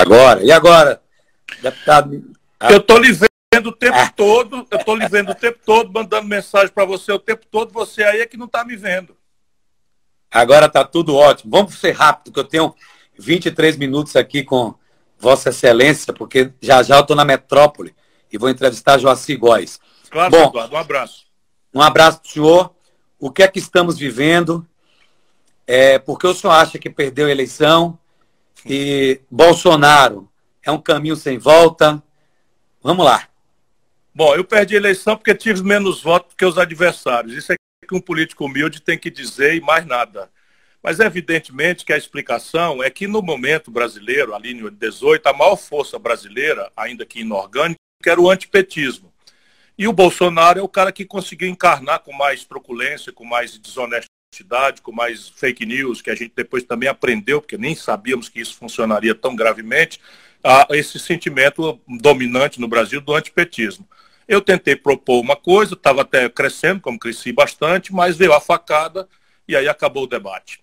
Agora, e agora, deputado? Eu estou lhe vendo o tempo ah. todo, eu estou lhe vendo o tempo todo, mandando mensagem para você o tempo todo, você aí é que não está me vendo. Agora está tudo ótimo. Vamos ser rápido, que eu tenho 23 minutos aqui com Vossa Excelência, porque já já eu estou na metrópole e vou entrevistar Joaci Góes. Claro, Bom, Eduardo, um abraço. Um abraço para o senhor. O que é que estamos vivendo? É, porque o senhor acha que perdeu a eleição e Bolsonaro é um caminho sem volta? Vamos lá. Bom, eu perdi a eleição porque tive menos votos que os adversários. Isso é que um político humilde tem que dizer e mais nada. Mas evidentemente que a explicação é que no momento brasileiro, ali em 18, a maior força brasileira, ainda que inorgânica, era o antipetismo. E o Bolsonaro é o cara que conseguiu encarnar com mais truculência, com mais desonestidade, com mais fake news, que a gente depois também aprendeu, porque nem sabíamos que isso funcionaria tão gravemente, a esse sentimento dominante no Brasil do antipetismo. Eu tentei propor uma coisa, estava até crescendo, como cresci bastante, mas veio a facada e aí acabou o debate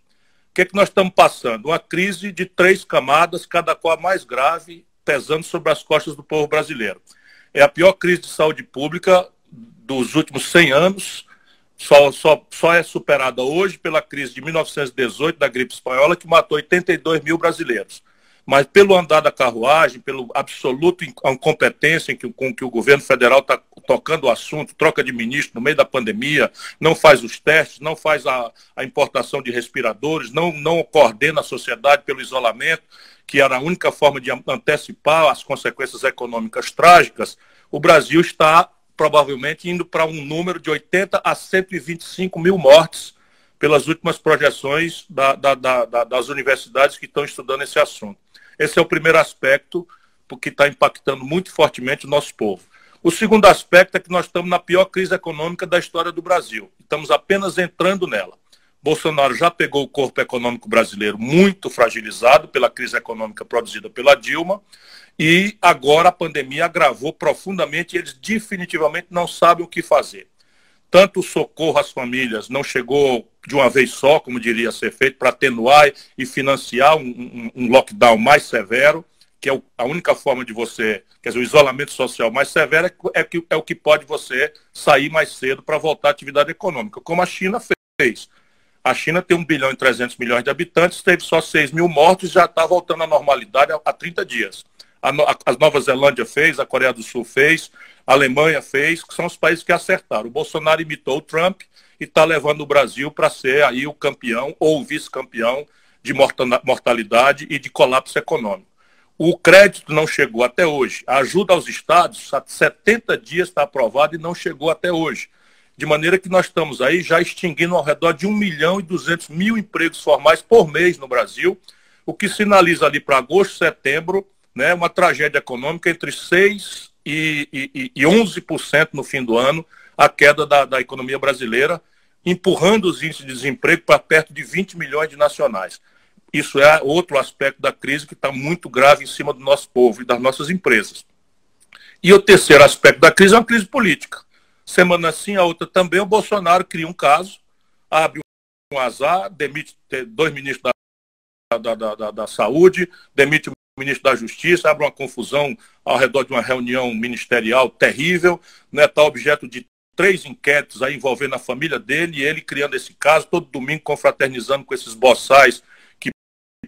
que, é que nós estamos passando? Uma crise de três camadas, cada qual mais grave, pesando sobre as costas do povo brasileiro. É a pior crise de saúde pública dos últimos 100 anos, só, só, só é superada hoje pela crise de 1918 da gripe espanhola, que matou 82 mil brasileiros. Mas pelo andar da carruagem, pelo absoluto incompetência que, com que o governo federal está tocando o assunto, troca de ministro no meio da pandemia, não faz os testes, não faz a, a importação de respiradores, não, não coordena a sociedade pelo isolamento, que era a única forma de antecipar as consequências econômicas trágicas, o Brasil está provavelmente indo para um número de 80 a 125 mil mortes pelas últimas projeções da, da, da, das universidades que estão estudando esse assunto. Esse é o primeiro aspecto, porque está impactando muito fortemente o nosso povo. O segundo aspecto é que nós estamos na pior crise econômica da história do Brasil. Estamos apenas entrando nela. Bolsonaro já pegou o corpo econômico brasileiro muito fragilizado pela crise econômica produzida pela Dilma e agora a pandemia agravou profundamente e eles definitivamente não sabem o que fazer. Tanto o socorro às famílias não chegou de uma vez só, como diria ser feito, para atenuar e financiar um, um, um, lockdown mais severo, que é a única forma de você, quer dizer, o isolamento social mais severo é, é, que, é o que pode você sair mais cedo para voltar à atividade econômica, como a China fez. A China tem 1 bilhão e 300 milhões de habitantes, teve só 6 mil mortos e já está voltando à normalidade há, há 30 dias. A, a, a Nova Zelândia fez, a Coreia do Sul fez, a Alemanha fez, que são os países que acertaram. O Bolsonaro imitou o Trump, e está levando o Brasil para ser aí o campeão ou vice-campeão de mortalidade e de colapso econômico. O crédito não chegou até hoje. A ajuda aos estados, há 70 dias está aprovada e não chegou até hoje. De maneira que nós estamos aí já extinguindo ao redor de 1 milhão e 200 mil empregos formais por mês no Brasil, o que sinaliza ali para agosto, setembro, né, uma tragédia econômica entre 6% e, e, e 11% no fim do ano, a queda da, da economia brasileira, empurrando os índices de desemprego para perto de 20 milhões de nacionais. Isso é outro aspecto da crise que está muito grave em cima do nosso povo e das nossas empresas. E o terceiro aspecto da crise é uma crise política. Semana sim, a outra também, o Bolsonaro cria um caso, abre um azar, demite dois ministros da, da, da, da, da saúde, demite o ministro da Justiça, abre uma confusão ao redor de uma reunião ministerial terrível, né, tá objeto de três inquéritos aí envolvendo a família dele e ele criando esse caso, todo domingo confraternizando com esses boçais que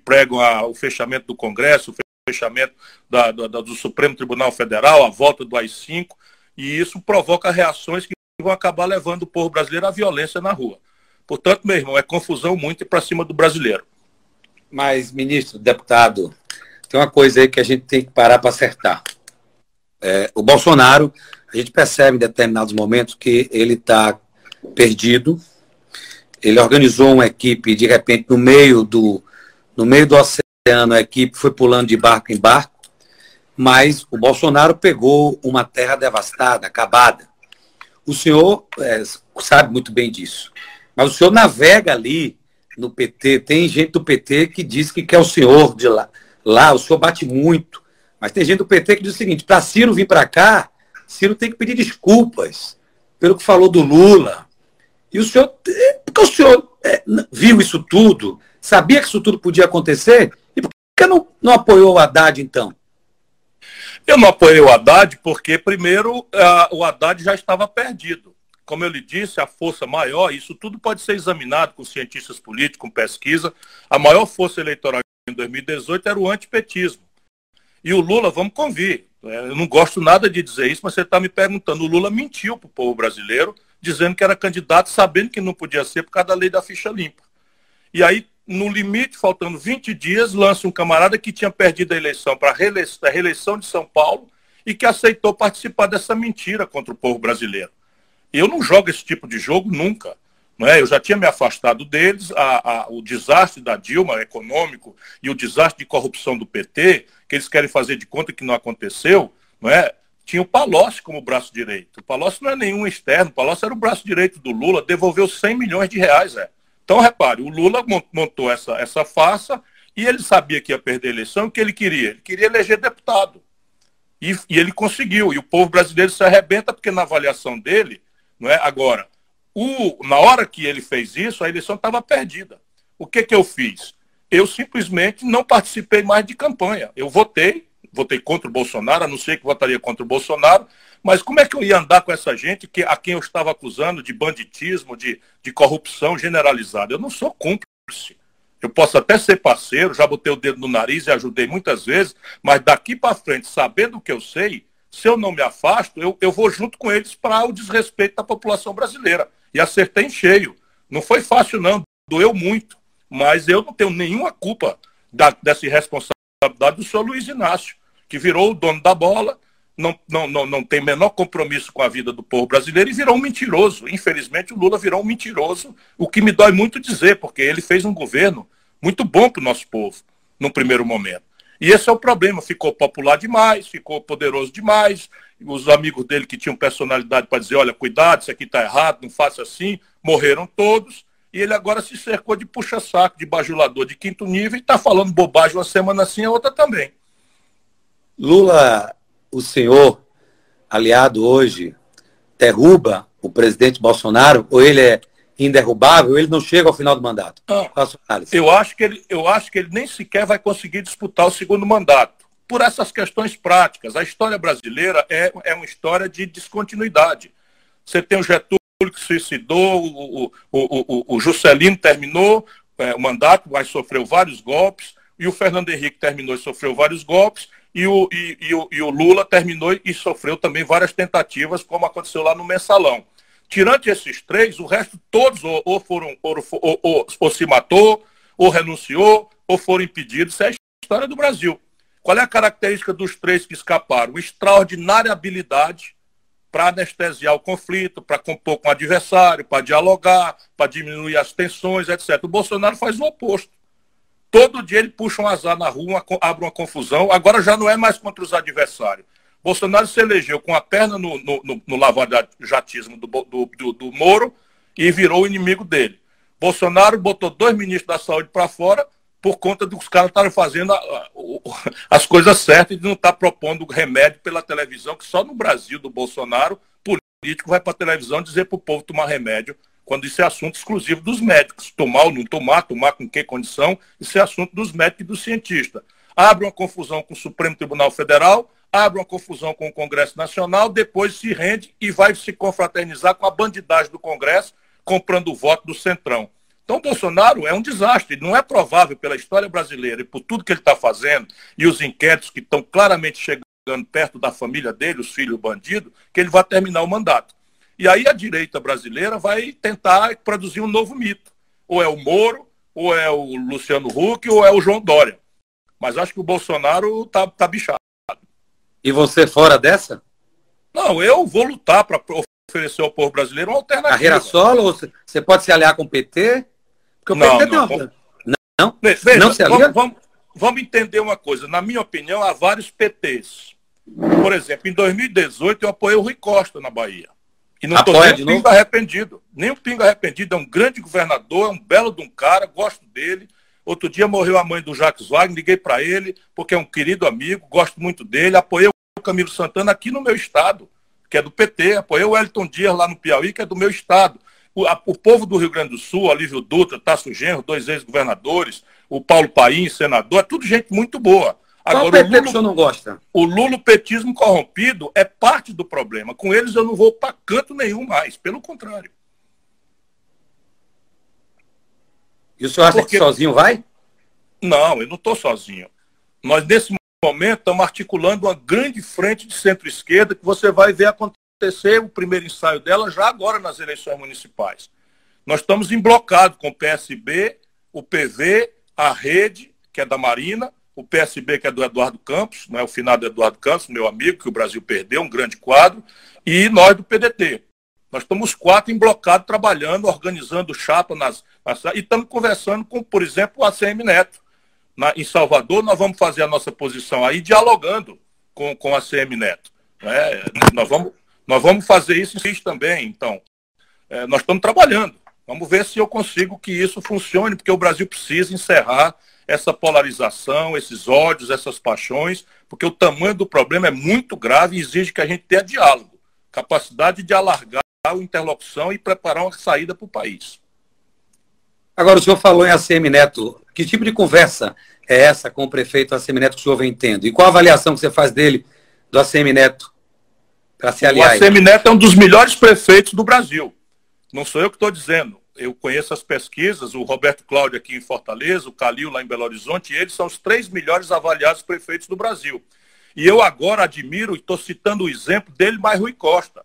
pregam a, o fechamento do Congresso, o fechamento da, da, do Supremo Tribunal Federal, a volta do AI-5, e isso provoca reações que vão acabar levando o povo brasileiro à violência na rua. Portanto, meu irmão, é confusão muito para cima do brasileiro. Mas, ministro, deputado, tem uma coisa aí que a gente tem que parar para acertar. É, o Bolsonaro a gente percebe em determinados momentos que ele está perdido. Ele organizou uma equipe, de repente, no meio do, no meio do oceano, a equipe foi pulando de barco em barco, mas o Bolsonaro pegou uma terra devastada, acabada. O senhor é, sabe muito bem disso. Mas o senhor navega ali no PT, tem gente do PT que diz que quer o senhor de lá. Lá, o senhor bate muito. Mas tem gente do PT que diz o seguinte: para Ciro vir para cá, Ciro tem que pedir desculpas pelo que falou do Lula. E o senhor, é, porque o senhor é, viu isso tudo, sabia que isso tudo podia acontecer, e por que não, não apoiou o Haddad, então? Eu não apoiei o Haddad porque, primeiro, o Haddad já estava perdido. Como eu lhe disse, a força maior, isso tudo pode ser examinado com cientistas políticos, com pesquisa. A maior força eleitoral em 2018 era o antipetismo. E o Lula, vamos convir, é, eu não gosto nada de dizer isso, mas você está me perguntando. O Lula mentiu para o povo brasileiro, dizendo que era candidato, sabendo que não podia ser por causa da lei da ficha limpa. E aí, no limite, faltando 20 dias, lança um camarada que tinha perdido a eleição para a reeleição de São Paulo e que aceitou participar dessa mentira contra o povo brasileiro. Eu não jogo esse tipo de jogo nunca. É? Eu já tinha me afastado deles, a, a, o desastre da Dilma econômico e o desastre de corrupção do PT, que eles querem fazer de conta que não aconteceu, não é? tinha o Palocci como braço direito. O Palocci não é nenhum externo, o Palocci era o braço direito do Lula, devolveu 100 milhões de reais. É. Então, repare, o Lula montou essa, essa farsa e ele sabia que ia perder a eleição, o que ele queria? Ele queria eleger deputado. E, e ele conseguiu. E o povo brasileiro se arrebenta porque na avaliação dele, não é? Agora, o, na hora que ele fez isso, a eleição estava perdida. O que, que eu fiz? Eu simplesmente não participei mais de campanha. Eu votei, votei contra o Bolsonaro, anunciei que votaria contra o Bolsonaro, mas como é que eu ia andar com essa gente que, a quem eu estava acusando de banditismo, de, de corrupção generalizada? Eu não sou cúmplice. Eu posso até ser parceiro, já botei o dedo no nariz e ajudei muitas vezes, mas daqui para frente, sabendo o que eu sei, se eu não me afasto, eu, eu vou junto com eles para o desrespeito da população brasileira. E acertei em cheio. Não foi fácil, não. Doeu muito. Mas eu não tenho nenhuma culpa da, dessa irresponsabilidade do senhor Luiz Inácio, que virou o dono da bola, não, não, não, não tem menor compromisso com a vida do povo brasileiro e virou um mentiroso. Infelizmente, o Lula virou um mentiroso, o que me dói muito dizer, porque ele fez um governo muito bom para o nosso povo, no primeiro momento. E esse é o problema, ficou popular demais, ficou poderoso demais, os amigos dele que tinham personalidade para dizer, olha, cuidado, isso aqui está errado, não faça assim, morreram todos, e ele agora se cercou de puxa-saco, de bajulador de quinto nível, e está falando bobagem uma semana assim, a outra também. Lula, o senhor, aliado hoje, derruba o presidente Bolsonaro, ou ele é inderrubável, ele não chega ao final do mandato. eu, acho que ele, eu acho que ele nem sequer vai conseguir disputar o segundo mandato, por essas questões práticas. A história brasileira é, é uma história de descontinuidade. Você tem o Getúlio que suicidou, o, o, o, o Juscelino terminou é, o mandato, mas sofreu vários golpes, e o Fernando Henrique terminou e sofreu vários golpes, e o, e, e, o, e o Lula terminou e sofreu também várias tentativas, como aconteceu lá no Mensalão. Tirando esses três, o resto todos ou, ou foram ou, ou, ou, se matou, ou renunciou, ou foram impedidos. Isso é a história do Brasil. Qual é a característica dos três que escaparam? Extraordinária habilidade para anestesiar o conflito, para compor com o adversário, para dialogar, para diminuir as tensões, etc. O Bolsonaro faz o oposto. Todo dia ele puxa um azar na rua, abre uma confusão. Agora já não é mais contra os adversários. Bolsonaro se elegeu com a perna no, no, no, no lavajatismo do, do, do, do Moro e virou o inimigo dele. Bolsonaro botou dois ministros da saúde para fora por conta dos caras estarem fazendo a, a, as coisas certas e não estar tá propondo remédio pela televisão, que só no Brasil do Bolsonaro, político vai para a televisão dizer para o povo tomar remédio, quando isso é assunto exclusivo dos médicos. Tomar ou não tomar, tomar com que condição, isso é assunto dos médicos e dos cientistas. Abre uma confusão com o Supremo Tribunal Federal, abre uma confusão com o Congresso Nacional, depois se rende e vai se confraternizar com a bandidagem do Congresso, comprando o voto do Centrão. Então, Bolsonaro é um desastre. Não é provável, pela história brasileira e por tudo que ele está fazendo, e os inquéritos que estão claramente chegando perto da família dele, os filhos bandidos, que ele vai terminar o mandato. E aí a direita brasileira vai tentar produzir um novo mito. Ou é o Moro, ou é o Luciano Huck, ou é o João Dória. Mas acho que o Bolsonaro está tá bichado. E você fora dessa? Não, eu vou lutar para oferecer ao povo brasileiro uma alternativa. Carreira solo? Você pode se aliar com o PT? Porque o não, PT não, tem uma... Não? Veja, não se alia? Vamos, vamos, vamos entender uma coisa. Na minha opinião, há vários PTs. Por exemplo, em 2018 eu apoiei o Rui Costa na Bahia. E não estou nem um pingo arrependido. Nem um pingo arrependido. É um grande governador, é um belo de um cara, gosto dele. Outro dia morreu a mãe do Jacques Wagner, liguei para ele, porque é um querido amigo, gosto muito dele, apoiei o Camilo Santana aqui no meu estado, que é do PT, apoiei o Wellington Dias lá no Piauí, que é do meu estado. O, a, o povo do Rio Grande do Sul, Olívio Dutra, Tasso Genro, dois ex-governadores, o Paulo Paim, senador, é tudo gente muito boa. Agora, Qual o, Lula, o senhor não gosta? O lulopetismo corrompido é parte do problema. Com eles eu não vou para canto nenhum mais, pelo contrário. E o senhor acha Porque... que sozinho vai? Não, eu não estou sozinho. Nós, nesse momento, estamos articulando uma grande frente de centro-esquerda que você vai ver acontecer o primeiro ensaio dela já agora nas eleições municipais. Nós estamos emblocados com o PSB, o PV, a Rede, que é da Marina, o PSB, que é do Eduardo Campos, né, o finado Eduardo Campos, meu amigo, que o Brasil perdeu, um grande quadro, e nós do PDT. Nós estamos quatro emblocados trabalhando, organizando chapa nas, nas, e estamos conversando com, por exemplo, o ACM Neto. Na, em Salvador, nós vamos fazer a nossa posição aí dialogando com, com ACM Neto. Né? Nós, vamos, nós vamos fazer isso em também. Então, é, nós estamos trabalhando. Vamos ver se eu consigo que isso funcione, porque o Brasil precisa encerrar essa polarização, esses ódios, essas paixões, porque o tamanho do problema é muito grave e exige que a gente tenha diálogo, capacidade de alargar a interlocução e preparar uma saída para o país. Agora, o senhor falou em ACM Neto. Que tipo de conversa é essa com o prefeito ACM Neto que o senhor vem tendo? E qual a avaliação que você faz dele, do ACM Neto, para se aliar? O ACM Neto é um dos melhores prefeitos do Brasil. Não sou eu que estou dizendo. Eu conheço as pesquisas, o Roberto Cláudio aqui em Fortaleza, o Calil lá em Belo Horizonte, e eles são os três melhores avaliados prefeitos do Brasil. E eu agora admiro, e estou citando o exemplo dele, mais Rui Costa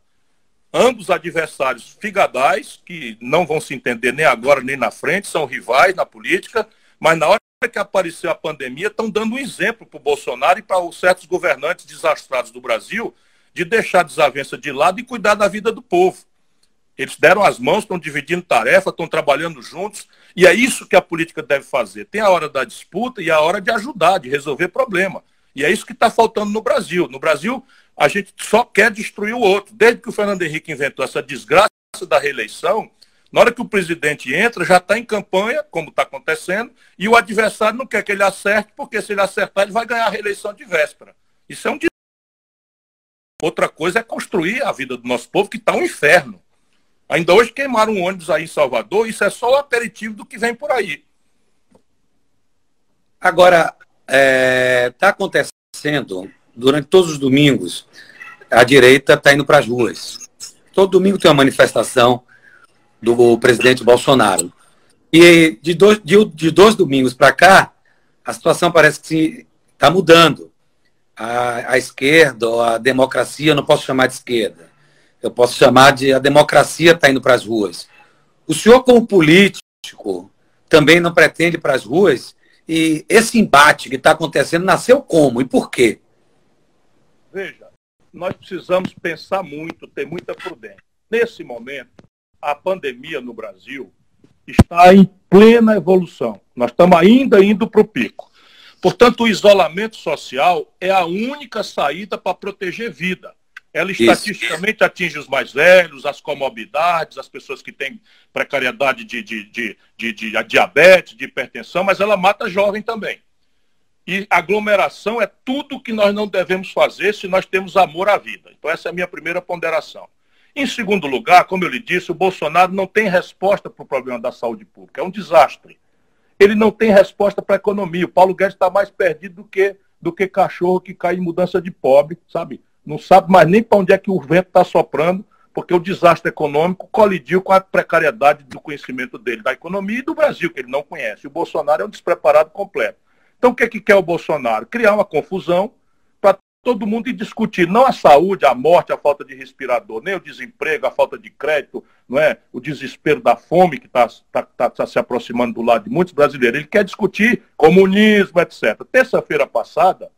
ambos adversários figadais, que não vão se entender nem agora nem na frente, são rivais na política, mas na hora que apareceu a pandemia, estão dando um exemplo para o Bolsonaro e para certos governantes desastrados do Brasil de deixar a desavença de lado e cuidar da vida do povo. Eles deram as mãos, estão dividindo tarefa, estão trabalhando juntos, e é isso que a política deve fazer. Tem a hora da disputa e a hora de ajudar, de resolver problema. E é isso que está faltando no Brasil. No Brasil, a gente só quer destruir o outro. Desde que o Fernando Henrique inventou essa desgraça da reeleição, na hora que o presidente entra, já está em campanha, como está acontecendo, e o adversário não quer que ele acerte, porque se ele acertar, ele vai ganhar a reeleição de véspera. Isso é um Outra coisa é construir a vida do nosso povo, que está um inferno. Ainda hoje queimaram um ônibus aí em Salvador, isso é só o aperitivo do que vem por aí. Agora, está é, tá acontecendo durante todos os domingos, a direita está indo para as ruas. Todo domingo tem uma manifestação do presidente Bolsonaro. E de dois, de, de dois domingos para cá, a situação parece que está mudando. A, a esquerda, a democracia, eu não posso chamar de esquerda. Eu posso chamar de a democracia está indo para as ruas. O senhor, como político, também não pretende para as ruas? E esse embate que está acontecendo nasceu como e por quê? Veja, nós precisamos pensar muito, ter muita prudência. Nesse momento, a pandemia no Brasil está em plena evolução. Nós estamos ainda indo para o pico. Portanto, o isolamento social é a única saída para proteger vida. Ela estatisticamente Isso. atinge os mais velhos, as comorbidades, as pessoas que têm precariedade de, de, de, de, de diabetes, de hipertensão, mas ela mata jovem também. E aglomeração é tudo que nós não devemos fazer se nós temos amor à vida. Então, essa é a minha primeira ponderação. Em segundo lugar, como eu lhe disse, o Bolsonaro não tem resposta para o problema da saúde pública. É um desastre. Ele não tem resposta para a economia. O Paulo Guedes está mais perdido do que, do que cachorro que cai em mudança de pobre, sabe? Não sabe mais nem para onde é que o vento está soprando, porque o desastre econômico colidiu com a precariedade do conhecimento dele, da economia e do Brasil, que ele não conhece. O Bolsonaro é um despreparado completo. Então, o que, é que quer o Bolsonaro? Criar uma confusão para todo mundo ir discutir não a saúde, a morte, a falta de respirador, nem o desemprego, a falta de crédito, não é? o desespero da fome que está tá, tá, tá se aproximando do lado de muitos brasileiros. Ele quer discutir comunismo, etc. Terça-feira passada,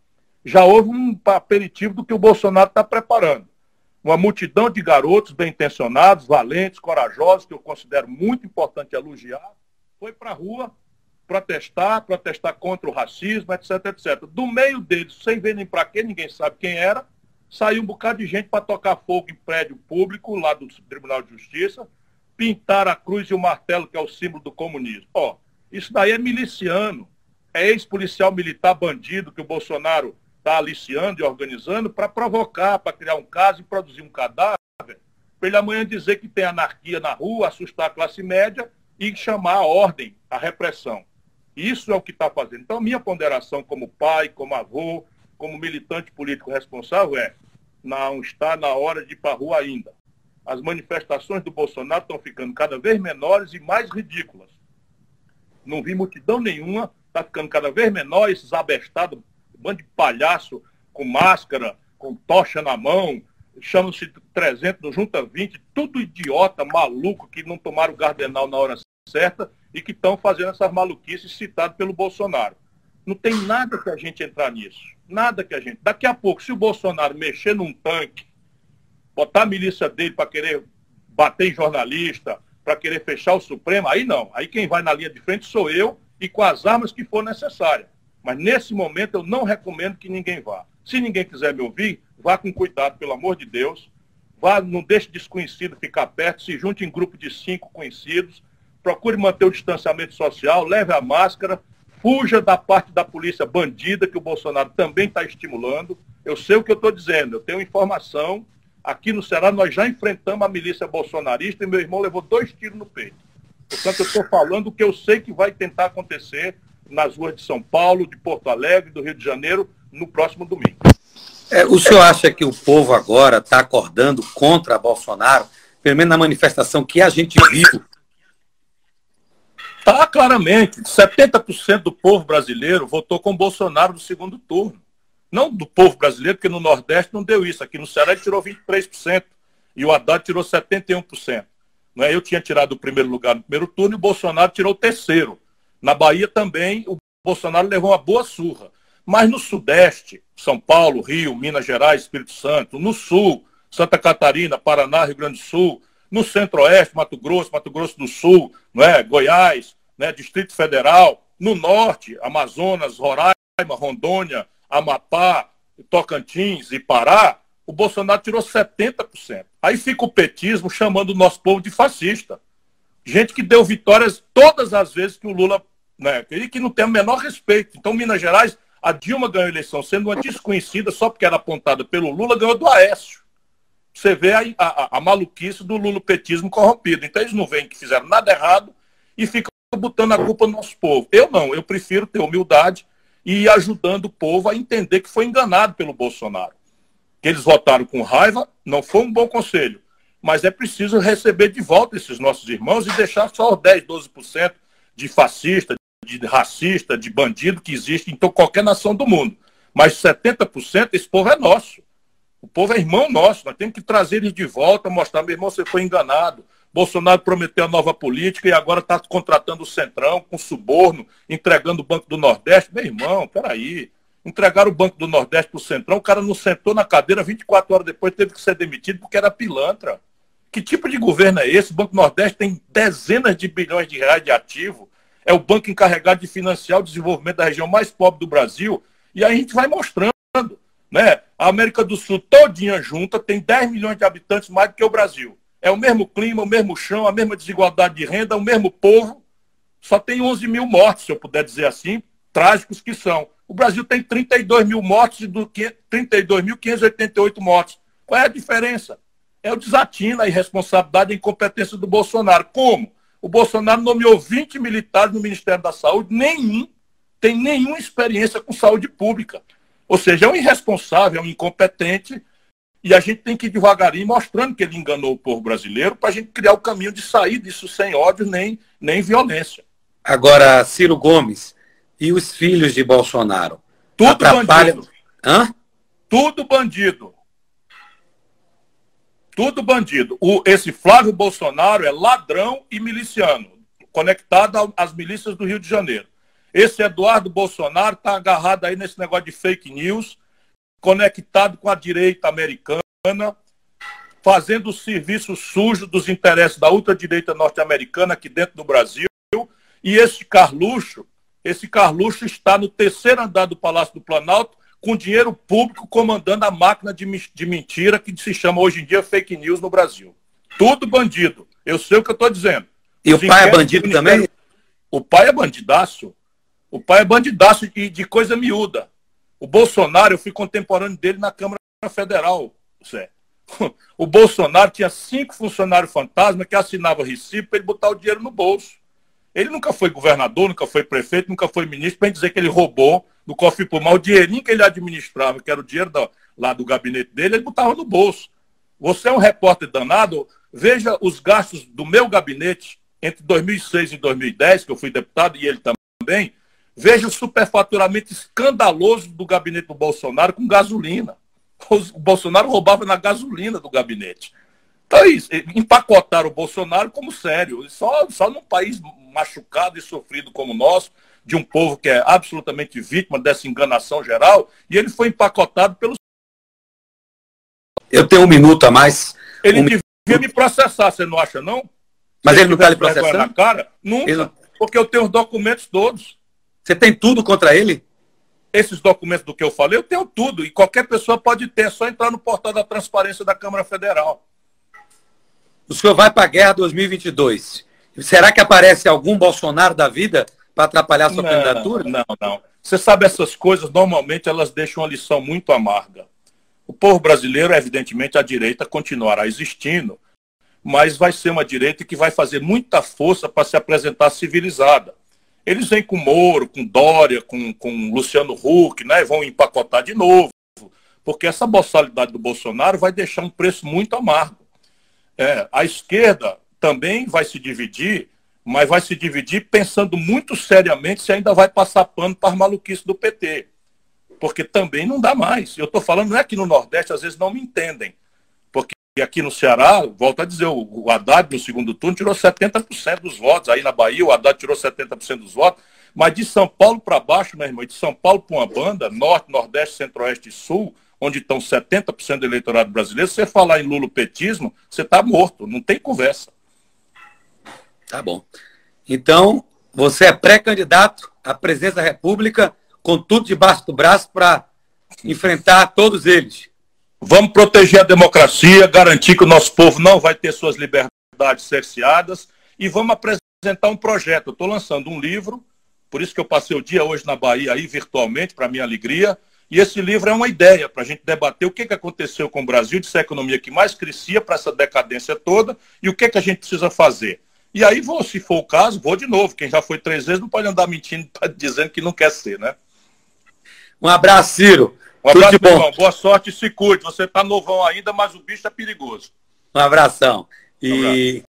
já houve um aperitivo do que o Bolsonaro está preparando. Uma multidão de garotos bem intencionados, valentes, corajosos, que eu considero muito importante elogiar, foi para a rua protestar, protestar contra o racismo, etc, etc. Do meio deles, sem ver nem para quê, ninguém sabe quem era, saiu um bocado de gente para tocar fogo em prédio público, lá do Tribunal de Justiça, pintar a cruz e o martelo, que é o símbolo do comunismo. Ó, isso daí é miliciano, é ex-policial militar bandido que o Bolsonaro está aliciando e organizando para provocar, para criar um caso e produzir um cadáver, para ele amanhã dizer que tem anarquia na rua, assustar a classe média e chamar a ordem, a repressão. Isso é o que está fazendo. Então, minha ponderação como pai, como avô, como militante político responsável é não está na hora de ir para a rua ainda. As manifestações do Bolsonaro estão ficando cada vez menores e mais ridículas. Não vi multidão nenhuma, está ficando cada vez menor, esses abestados, bando de palhaço com máscara, com tocha na mão, chamam-se 300, junta 20, tudo idiota, maluco, que não tomaram o gardenal na hora certa e que estão fazendo essas maluquices citadas pelo Bolsonaro. Não tem nada que a gente entrar nisso. Nada que a gente. Daqui a pouco, se o Bolsonaro mexer num tanque, botar a milícia dele para querer bater em jornalista, para querer fechar o Supremo, aí não. Aí quem vai na linha de frente sou eu e com as armas que for necessárias. Mas nesse momento eu não recomendo que ninguém vá. Se ninguém quiser me ouvir, vá com cuidado, pelo amor de Deus. Vá, não deixe desconhecido ficar perto, se junte em grupo de cinco conhecidos, procure manter o distanciamento social, leve a máscara, fuja da parte da polícia bandida, que o Bolsonaro também está estimulando. Eu sei o que eu estou dizendo, eu tenho informação. Aqui no Ceará nós já enfrentamos a milícia bolsonarista e meu irmão levou dois tiros no peito. Portanto, eu estou falando o que eu sei que vai tentar acontecer nas ruas de São Paulo, de Porto Alegre, do Rio de Janeiro, no próximo domingo. É, o senhor acha que o povo agora está acordando contra Bolsonaro, pelo menos na manifestação que a gente viu? Está claramente. 70% do povo brasileiro votou com Bolsonaro no segundo turno. Não do povo brasileiro, porque no Nordeste não deu isso. Aqui no Ceará ele tirou 23%. E o Haddad tirou 71%. Não é? Eu tinha tirado o primeiro lugar no primeiro turno e o Bolsonaro tirou o terceiro. Na Bahia também o Bolsonaro levou uma boa surra. Mas no Sudeste, São Paulo, Rio, Minas Gerais, Espírito Santo, no Sul, Santa Catarina, Paraná, Rio Grande do Sul, no Centro-Oeste, Mato Grosso, Mato Grosso do Sul, não é? Goiás, né? Distrito Federal, no Norte, Amazonas, Roraima, Rondônia, Amapá, Tocantins e Pará, o Bolsonaro tirou 70%. Aí fica o petismo chamando o nosso povo de fascista. Gente que deu vitórias todas as vezes que o Lula, né, e que não tem o menor respeito. Então, Minas Gerais, a Dilma ganhou a eleição sendo uma desconhecida só porque era apontada pelo Lula, ganhou do Aécio. Você vê a, a, a maluquice do lulopetismo corrompido. Então, eles não veem que fizeram nada errado e ficam botando a culpa no nosso povo. Eu não, eu prefiro ter humildade e ir ajudando o povo a entender que foi enganado pelo Bolsonaro que eles votaram com raiva, não foi um bom conselho. Mas é preciso receber de volta esses nossos irmãos e deixar só os 10, 12% de fascista, de racista, de bandido que existe em qualquer nação do mundo. Mas 70% esse povo é nosso. O povo é irmão nosso. Nós temos que trazer eles de volta, mostrar, meu irmão, você foi enganado. Bolsonaro prometeu a nova política e agora está contratando o Centrão com suborno, entregando o Banco do Nordeste. Meu irmão, peraí entregaram o Banco do Nordeste para o Centrão, o cara não sentou na cadeira, 24 horas depois teve que ser demitido porque era pilantra. Que tipo de governo é esse? O Banco Nordeste tem dezenas de bilhões de reais de ativo, é o banco encarregado de financiar o desenvolvimento da região mais pobre do Brasil, e aí a gente vai mostrando. Né? A América do Sul todinha junta tem 10 milhões de habitantes mais do que o Brasil. É o mesmo clima, o mesmo chão, a mesma desigualdade de renda, o mesmo povo. Só tem 11 mil mortos, se eu puder dizer assim, trágicos que são. O Brasil tem 32 mil mortos e 32.588 mortos. Qual é a diferença? É o desatino, a irresponsabilidade e a incompetência do Bolsonaro. Como? O Bolsonaro nomeou 20 militares no Ministério da Saúde, nenhum tem nenhuma experiência com saúde pública. Ou seja, é um irresponsável, é um incompetente, e a gente tem que ir devagarinho mostrando que ele enganou o povo brasileiro para a gente criar o caminho de sair disso sem ódio nem, nem violência. Agora, Ciro Gomes, e os filhos de Bolsonaro? Tudo Atrapalha... bandido. Hã? Tudo bandido. Tudo bandido. O, esse Flávio Bolsonaro é ladrão e miliciano, conectado às milícias do Rio de Janeiro. Esse Eduardo Bolsonaro está agarrado aí nesse negócio de fake news, conectado com a direita americana, fazendo o serviço sujo dos interesses da ultradireita norte-americana aqui dentro do Brasil. E esse Carluxo esse Carluxo está no terceiro andar do Palácio do Planalto com dinheiro público comandando a máquina de, de mentira que se chama hoje em dia fake news no Brasil. Tudo bandido. Eu sei o que eu estou dizendo. E Os o pai é bandido também? O pai é bandidaço. O pai é bandidaço de, de coisa miúda. O Bolsonaro, eu fui contemporâneo dele na Câmara Federal, Zé. O Bolsonaro tinha cinco funcionários fantasma que assinavam recibo para ele botar o dinheiro no bolso. Ele nunca foi governador, nunca foi prefeito, nunca foi ministro, para dizer que ele roubou do cofre público. Mas o dinheirinho que ele administrava, que era o dinheiro da, lá do gabinete dele, ele botava no bolso. Você é um repórter danado, veja os gastos do meu gabinete entre 2006 e 2010, que eu fui deputado e ele também, veja o superfaturamento escandaloso do gabinete do Bolsonaro com gasolina. O Bolsonaro roubava na gasolina do gabinete. Então é isso, empacotaram o Bolsonaro como sério. Só, só num país machucado e sofrido como o nosso, de um povo que é absolutamente vítima dessa enganação geral, e ele foi empacotado pelos. Eu tenho um minuto a mais. Ele um devia minuto. me processar, você não acha, não? Mas Se ele não está lhe processando? Na cara? Nunca, ele... porque eu tenho os documentos todos. Você tem tudo contra ele? Esses documentos do que eu falei, eu tenho tudo. E qualquer pessoa pode ter, é só entrar no portal da transparência da Câmara Federal. O senhor vai para a guerra 2022. Será que aparece algum Bolsonaro da vida para atrapalhar a sua não, candidatura? Não, não. Você sabe, essas coisas normalmente elas deixam uma lição muito amarga. O povo brasileiro, evidentemente, a direita continuará existindo, mas vai ser uma direita que vai fazer muita força para se apresentar civilizada. Eles vêm com Moro, com Dória, com, com Luciano Huck, né? vão empacotar de novo, porque essa boçalidade do Bolsonaro vai deixar um preço muito amargo. É, a esquerda também vai se dividir, mas vai se dividir pensando muito seriamente se ainda vai passar pano para as maluquices do PT. Porque também não dá mais. Eu estou falando, não é que no Nordeste às vezes não me entendem. Porque aqui no Ceará, volto a dizer, o Haddad no segundo turno tirou 70% dos votos. Aí na Bahia o Haddad tirou 70% dos votos. Mas de São Paulo para baixo, meu irmão, de São Paulo para uma banda, Norte, Nordeste, Centro-Oeste e Sul, onde estão 70% do eleitorado brasileiro, se você falar em lulopetismo, você está morto, não tem conversa. Tá bom. Então, você é pré-candidato à presidência da República, com tudo debaixo do braço para enfrentar todos eles. Vamos proteger a democracia, garantir que o nosso povo não vai ter suas liberdades cerceadas e vamos apresentar um projeto. Eu estou lançando um livro, por isso que eu passei o dia hoje na Bahia aí virtualmente, para minha alegria, e esse livro é uma ideia para a gente debater o que, que aconteceu com o Brasil, de ser a economia que mais crescia para essa decadência toda, e o que, que a gente precisa fazer. E aí, vou, se for o caso, vou de novo. Quem já foi três vezes não pode andar mentindo, dizendo que não quer ser, né? Um abraço, Ciro. Um abraço, Tudo de bom. Irmão. Boa sorte e se cuide. Você está novão ainda, mas o bicho é perigoso. Um abração. E um abraço.